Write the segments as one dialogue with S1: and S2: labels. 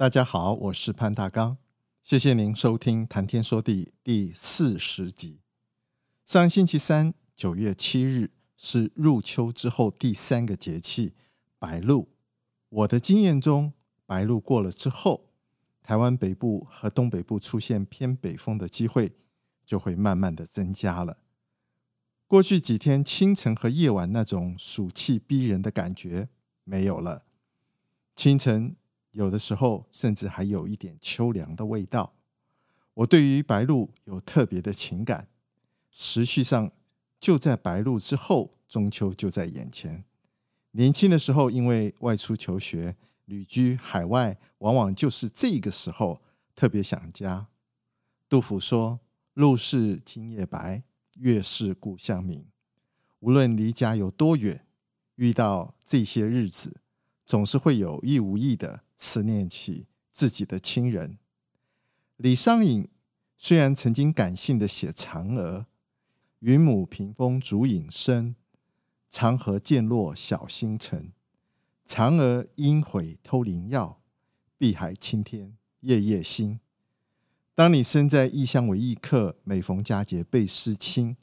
S1: 大家好，我是潘大刚，谢谢您收听《谈天说地》第四十集。上星期三，九月七日是入秋之后第三个节气——白露。我的经验中，白露过了之后，台湾北部和东北部出现偏北风的机会就会慢慢的增加了。过去几天清晨和夜晚那种暑气逼人的感觉没有了，清晨。有的时候甚至还有一点秋凉的味道。我对于白露有特别的情感。时序上就在白露之后，中秋就在眼前。年轻的时候，因为外出求学、旅居海外，往往就是这个时候特别想家。杜甫说：“露是今夜白，月是故乡明。”无论离家有多远，遇到这些日子，总是会有意无意的。思念起自己的亲人，李商隐虽然曾经感性的写嫦娥，云母屏风烛影深，长河渐落晓星沉。嫦娥应悔偷灵药，碧海青天夜夜心。当你身在异乡为异客，每逢佳节倍思亲。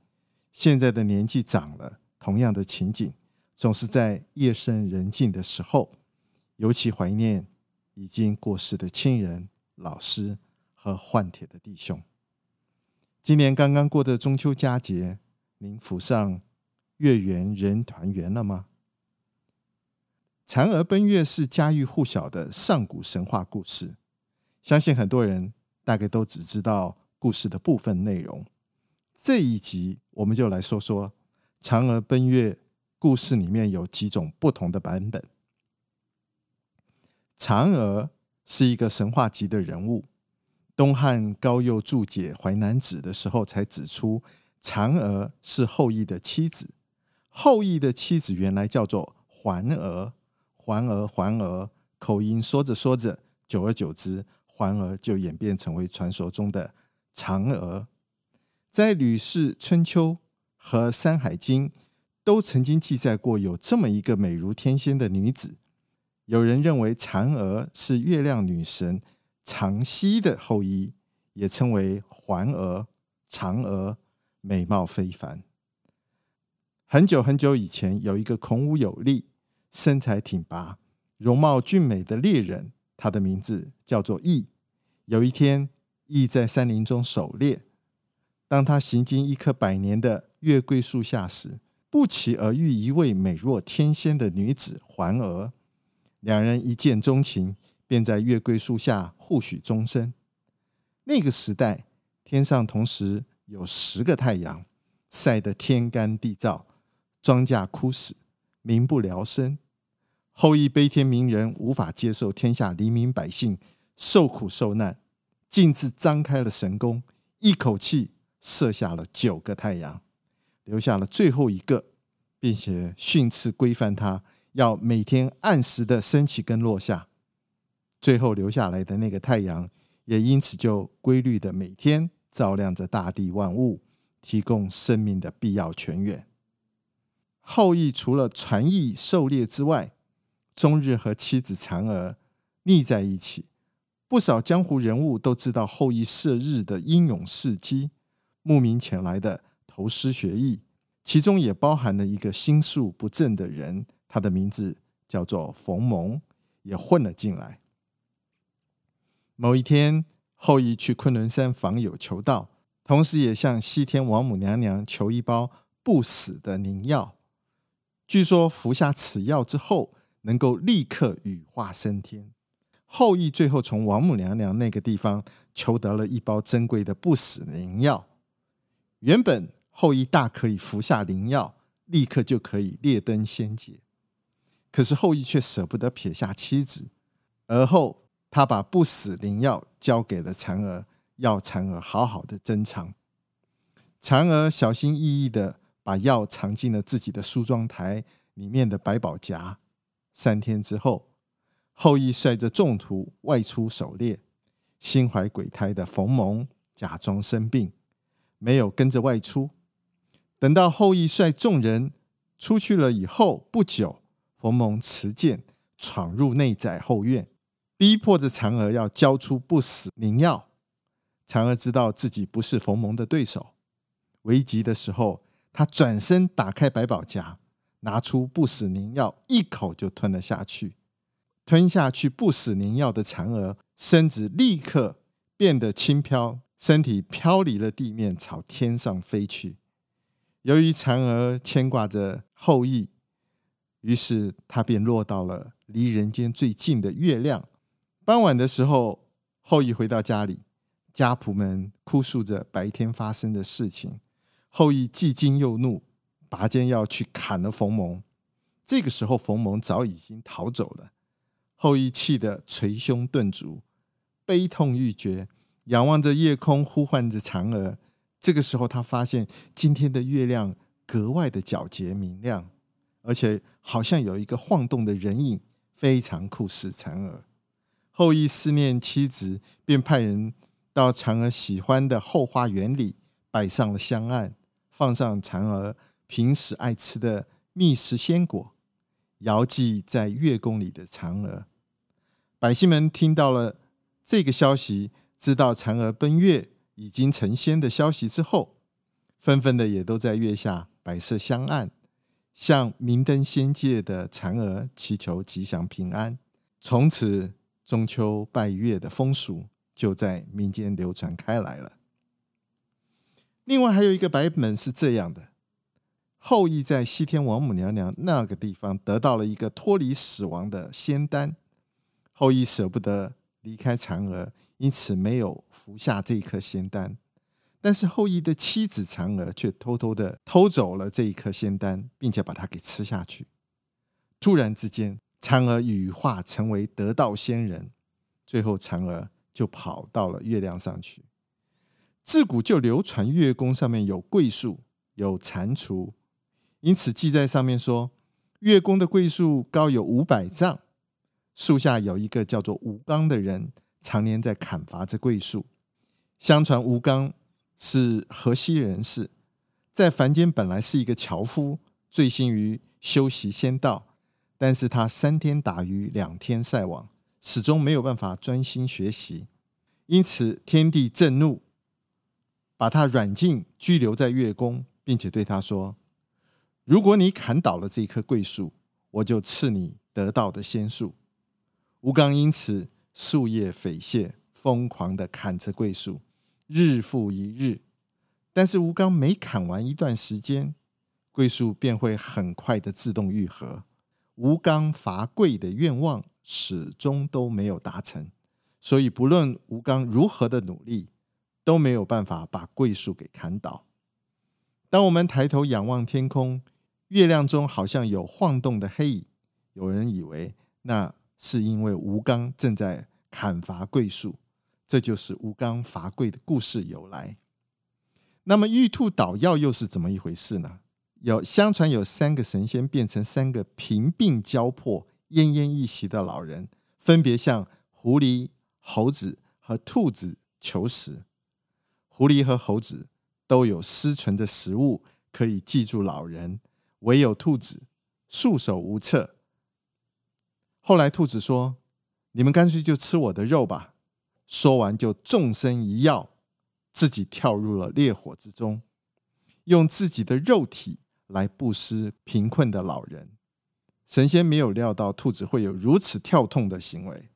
S1: 现在的年纪长了，同样的情景，总是在夜深人静的时候，尤其怀念。已经过世的亲人、老师和换帖的弟兄。今年刚刚过的中秋佳节，您府上月圆人团圆了吗？嫦娥奔月是家喻户晓的上古神话故事，相信很多人大概都只知道故事的部分内容。这一集我们就来说说嫦娥奔月故事里面有几种不同的版本。嫦娥是一个神话级的人物。东汉高诱注解《淮南子》的时候，才指出嫦娥是后羿的妻子。后羿的妻子原来叫做环娥，环娥，环娥，口音说着说着，久而久之，环娥就演变成为传说中的嫦娥。在《吕氏春秋》和《山海经》都曾经记载过，有这么一个美如天仙的女子。有人认为嫦娥是月亮女神嫦曦的后裔，也称为环娥、嫦娥，美貌非凡。很久很久以前，有一个孔武有力、身材挺拔、容貌俊美的猎人，他的名字叫做羿。有一天，羿在山林中狩猎，当他行经一棵百年的月桂树下时，不期而遇一位美若天仙的女子环娥。两人一见钟情，便在月桂树下互许终身。那个时代，天上同时有十个太阳，晒得天干地燥，庄稼枯死，民不聊生。后羿悲天悯人，无法接受天下黎民百姓受苦受难，径自张开了神弓，一口气射下了九个太阳，留下了最后一个，并且训斥规范他。要每天按时的升起跟落下，最后留下来的那个太阳，也因此就规律的每天照亮着大地万物，提供生命的必要泉源。后羿除了传艺狩猎之外，终日和妻子嫦娥腻在一起。不少江湖人物都知道后羿射日的英勇事迹，慕名前来的投师学艺，其中也包含了一个心术不正的人。他的名字叫做冯蒙，也混了进来。某一天，后羿去昆仑山访友求道，同时也向西天王母娘娘求一包不死的灵药。据说服下此药之后，能够立刻羽化升天。后羿最后从王母娘娘那个地方求得了一包珍贵的不死灵药。原本后羿大可以服下灵药，立刻就可以列登仙界。可是后羿却舍不得撇下妻子，而后他把不死灵药交给了嫦娥，要嫦娥好好的珍藏。嫦娥小心翼翼的把药藏进了自己的梳妆台里面的百宝夹。三天之后，后羿率着众徒外出狩猎，心怀鬼胎的逢蒙假装生病，没有跟着外出。等到后羿率众人出去了以后不久，逢蒙持剑闯入内宅后院，逼迫着嫦娥要交出不死灵药。嫦娥知道自己不是逢蒙的对手。危急的时候，他转身打开百宝夹，拿出不死灵药，一口就吞了下去。吞下去不死灵药的嫦娥，身子立刻变得轻飘，身体飘离了地面，朝天上飞去。由于嫦娥牵挂着后羿，于是他便落到了离人间最近的月亮。傍晚的时候，后羿回到家里，家仆们哭诉着白天发生的事情。后羿既惊又怒，拔剑要去砍了冯蒙。这个时候，冯蒙早已经逃走了。后羿气得捶胸顿足，悲痛欲绝，仰望着夜空，呼唤着嫦娥。这个时候，他发现今天的月亮格外的皎洁明亮，而且好像有一个晃动的人影，非常酷似嫦娥。后羿思念妻子，便派人到嫦娥喜欢的后花园里摆上了香案。放上嫦娥平时爱吃的蜜食鲜果，遥祭在月宫里的嫦娥。百姓们听到了这个消息，知道嫦娥奔月已经成仙的消息之后，纷纷的也都在月下摆设香案，向明灯仙界的嫦娥祈求吉祥平安。从此，中秋拜月的风俗就在民间流传开来了。另外还有一个版本是这样的：后羿在西天王母娘娘那个地方得到了一个脱离死亡的仙丹，后羿舍不得离开嫦娥，因此没有服下这颗仙丹。但是后羿的妻子嫦娥却偷偷的偷走了这一颗仙丹，并且把它给吃下去。突然之间，嫦娥羽化成为得道仙人，最后嫦娥就跑到了月亮上去。自古就流传月宫上面有桂树，有蟾蜍，因此记在上面说，月宫的桂树高有五百丈，树下有一个叫做吴刚的人，常年在砍伐着桂树。相传吴刚是河西人士，在凡间本来是一个樵夫，醉心于修习仙道，但是他三天打鱼两天晒网，始终没有办法专心学习，因此天帝震怒。把他软禁拘留在月宫，并且对他说：“如果你砍倒了这棵桂树，我就赐你得道的仙术。”吴刚因此夙夜匪懈，疯狂的砍着桂树，日复一日。但是吴刚每砍完一段时间，桂树便会很快的自动愈合。吴刚伐桂的愿望始终都没有达成，所以不论吴刚如何的努力。都没有办法把桂树给砍倒。当我们抬头仰望天空，月亮中好像有晃动的黑影，有人以为那是因为吴刚正在砍伐桂树，这就是吴刚伐桂的故事由来。那么玉兔捣药又是怎么一回事呢？有相传有三个神仙变成三个贫病交迫、奄奄一息的老人，分别向狐狸、猴子和兔子求食。狐狸和猴子都有私存的食物可以记住老人，唯有兔子束手无策。后来兔子说：“你们干脆就吃我的肉吧。”说完就纵身一跃，自己跳入了烈火之中，用自己的肉体来布施贫困的老人。神仙没有料到兔子会有如此跳痛的行为，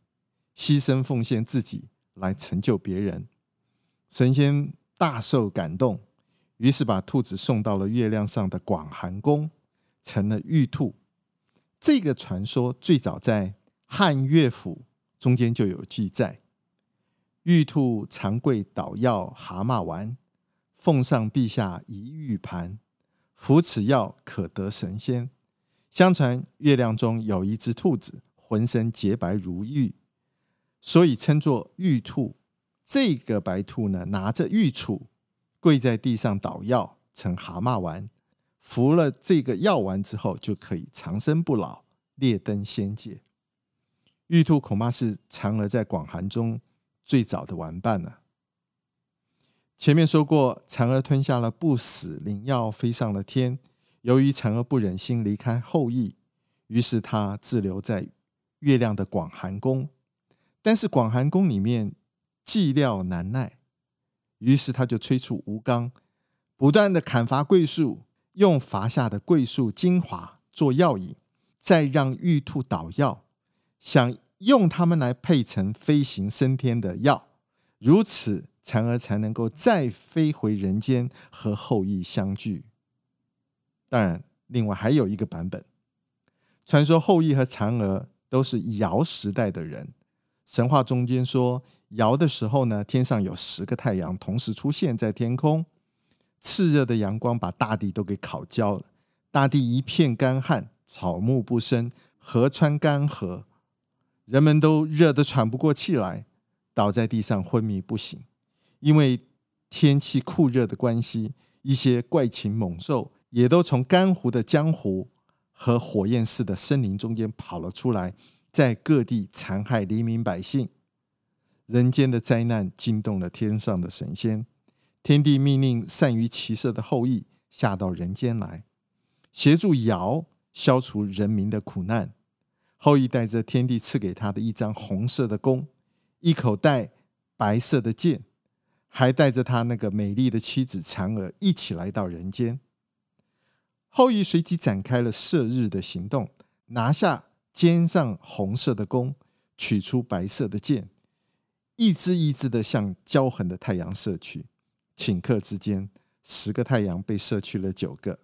S1: 牺牲奉献自己来成就别人。神仙大受感动，于是把兔子送到了月亮上的广寒宫，成了玉兔。这个传说最早在《汉乐府》中间就有记载：玉兔藏桂捣药蛤蟆丸，奉上陛下一玉盘，服此药可得神仙。相传月亮中有一只兔子，浑身洁白如玉，所以称作玉兔。这个白兔呢，拿着玉杵，跪在地上捣药，称蛤蟆丸。服了这个药丸之后，就可以长生不老，列登仙界。玉兔恐怕是嫦娥在广寒中最早的玩伴呢。前面说过，嫦娥吞下了不死灵药，飞上了天。由于嫦娥不忍心离开后羿，于是她滞留在月亮的广寒宫。但是广寒宫里面寂寥难耐，于是他就催促吴刚，不断的砍伐桂树，用伐下的桂树精华做药引，再让玉兔捣药，想用它们来配成飞行升天的药，如此。嫦娥才能够再飞回人间和后羿相聚。当然，另外还有一个版本，传说后羿和嫦娥都是尧时代的人。神话中间说，尧的时候呢，天上有十个太阳同时出现在天空，炽热的阳光把大地都给烤焦了，大地一片干旱，草木不生，河川干涸，人们都热得喘不过气来，倒在地上昏迷不醒。因为天气酷热的关系，一些怪禽猛兽也都从干涸的江湖和火焰似的森林中间跑了出来，在各地残害黎民百姓。人间的灾难惊动了天上的神仙，天帝命令善于骑射的后羿下到人间来，协助尧消除人民的苦难。后羿带着天帝赐给他的一张红色的弓，一口袋白色的箭。还带着他那个美丽的妻子嫦娥一起来到人间。后羿随即展开了射日的行动，拿下肩上红色的弓，取出白色的箭，一支一支的向骄横的太阳射去。顷刻之间，十个太阳被射去了九个。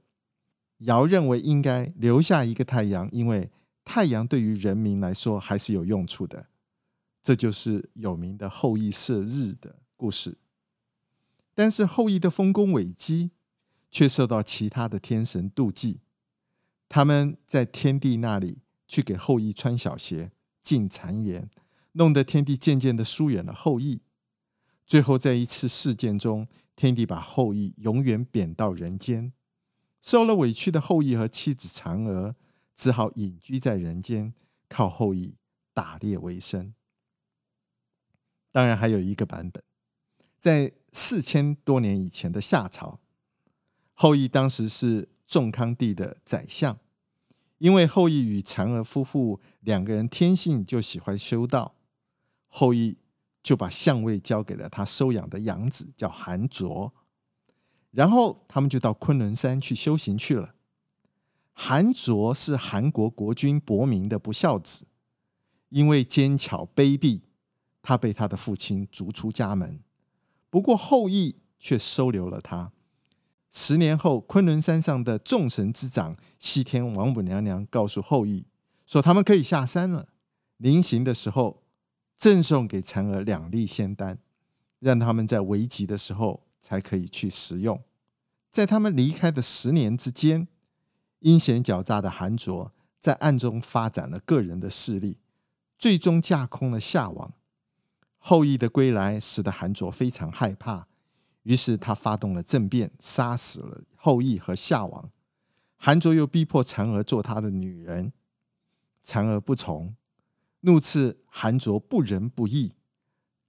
S1: 尧认为应该留下一个太阳，因为太阳对于人民来说还是有用处的。这就是有名的后羿射日的故事。但是后羿的丰功伟绩却受到其他的天神妒忌，他们在天帝那里去给后羿穿小鞋、进谗言，弄得天帝渐渐的疏远了后羿。最后在一次事件中，天帝把后羿永远贬到人间，受了委屈的后羿和妻子嫦娥只好隐居在人间，靠后羿打猎为生。当然还有一个版本，在。四千多年以前的夏朝，后羿当时是仲康帝的宰相。因为后羿与嫦娥夫妇两个人天性就喜欢修道，后羿就把相位交给了他收养的养子，叫韩卓。然后他们就到昆仑山去修行去了。韩卓是韩国国君伯明的不孝子，因为奸巧卑鄙，他被他的父亲逐出家门。不过后羿却收留了他。十年后，昆仑山上的众神之长西天王母娘娘告诉后羿，说他们可以下山了。临行的时候，赠送给嫦娥两粒仙丹，让他们在危急的时候才可以去食用。在他们离开的十年之间，阴险狡诈的韩卓在暗中发展了个人的势力，最终架空了夏王。后羿的归来使得韩卓非常害怕，于是他发动了政变，杀死了后羿和夏王。韩卓又逼迫嫦娥做他的女人，嫦娥不从，怒斥韩卓不仁不义。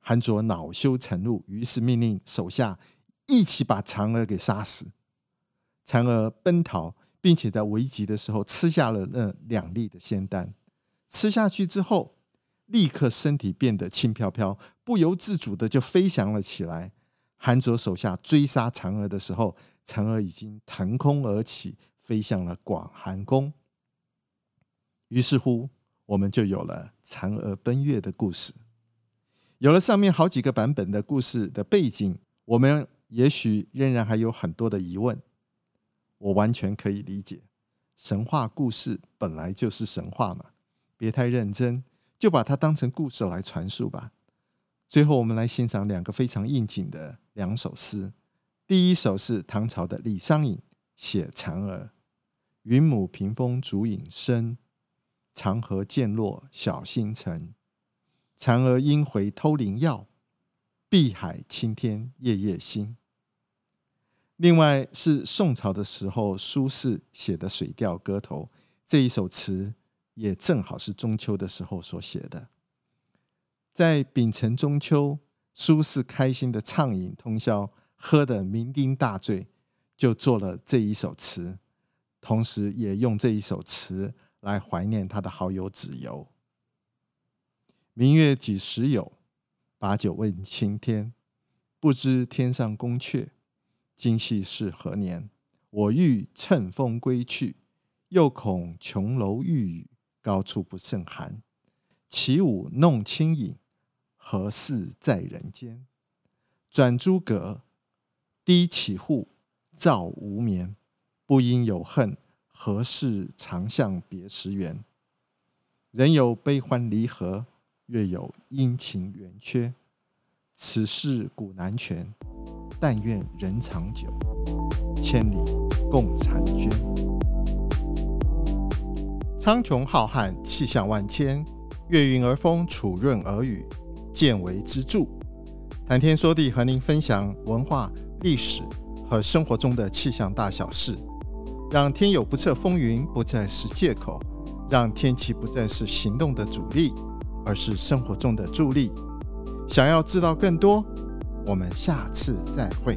S1: 韩卓恼羞成怒，于是命令手下一起把嫦娥给杀死。嫦娥奔逃，并且在危急的时候吃下了那两粒的仙丹。吃下去之后，立刻身体变得轻飘飘，不由自主的就飞翔了起来。韩卓手下追杀嫦娥的时候，嫦娥已经腾空而起，飞向了广寒宫。于是乎，我们就有了嫦娥奔月的故事。有了上面好几个版本的故事的背景，我们也许仍然还有很多的疑问。我完全可以理解，神话故事本来就是神话嘛，别太认真。就把它当成故事来传述吧。最后，我们来欣赏两个非常应景的两首诗。第一首是唐朝的李商隐写嫦娥，云母屏风烛影深，长河渐落晓星沉。嫦娥应回偷灵药，碧海青天夜夜心。另外是宋朝的时候，苏轼写的《水调歌头》这一首词，也正好是中秋的时候所写的。在丙辰中秋，苏轼开心的畅饮通宵，喝得酩酊大醉，就做了这一首词，同时也用这一首词来怀念他的好友子由。明月几时有？把酒问青天。不知天上宫阙。今夕是何年？我欲乘风归去，又恐琼楼玉宇，高处不胜寒。起舞弄清影，何似在人间？转朱阁，低绮户，照无眠。不应有恨，何事长向别时圆？人有悲欢离合，月有阴晴圆缺。此事古难全。但愿人长久，千里共婵娟。苍穹浩瀚，气象万千，月晕而风，础润而雨，见微知著。谈天说地，和您分享文化、历史和生活中的气象大小事，让天有不测风云不再是借口，让天气不再是行动的阻力，而是生活中的助力。想要知道更多？我们下次再会。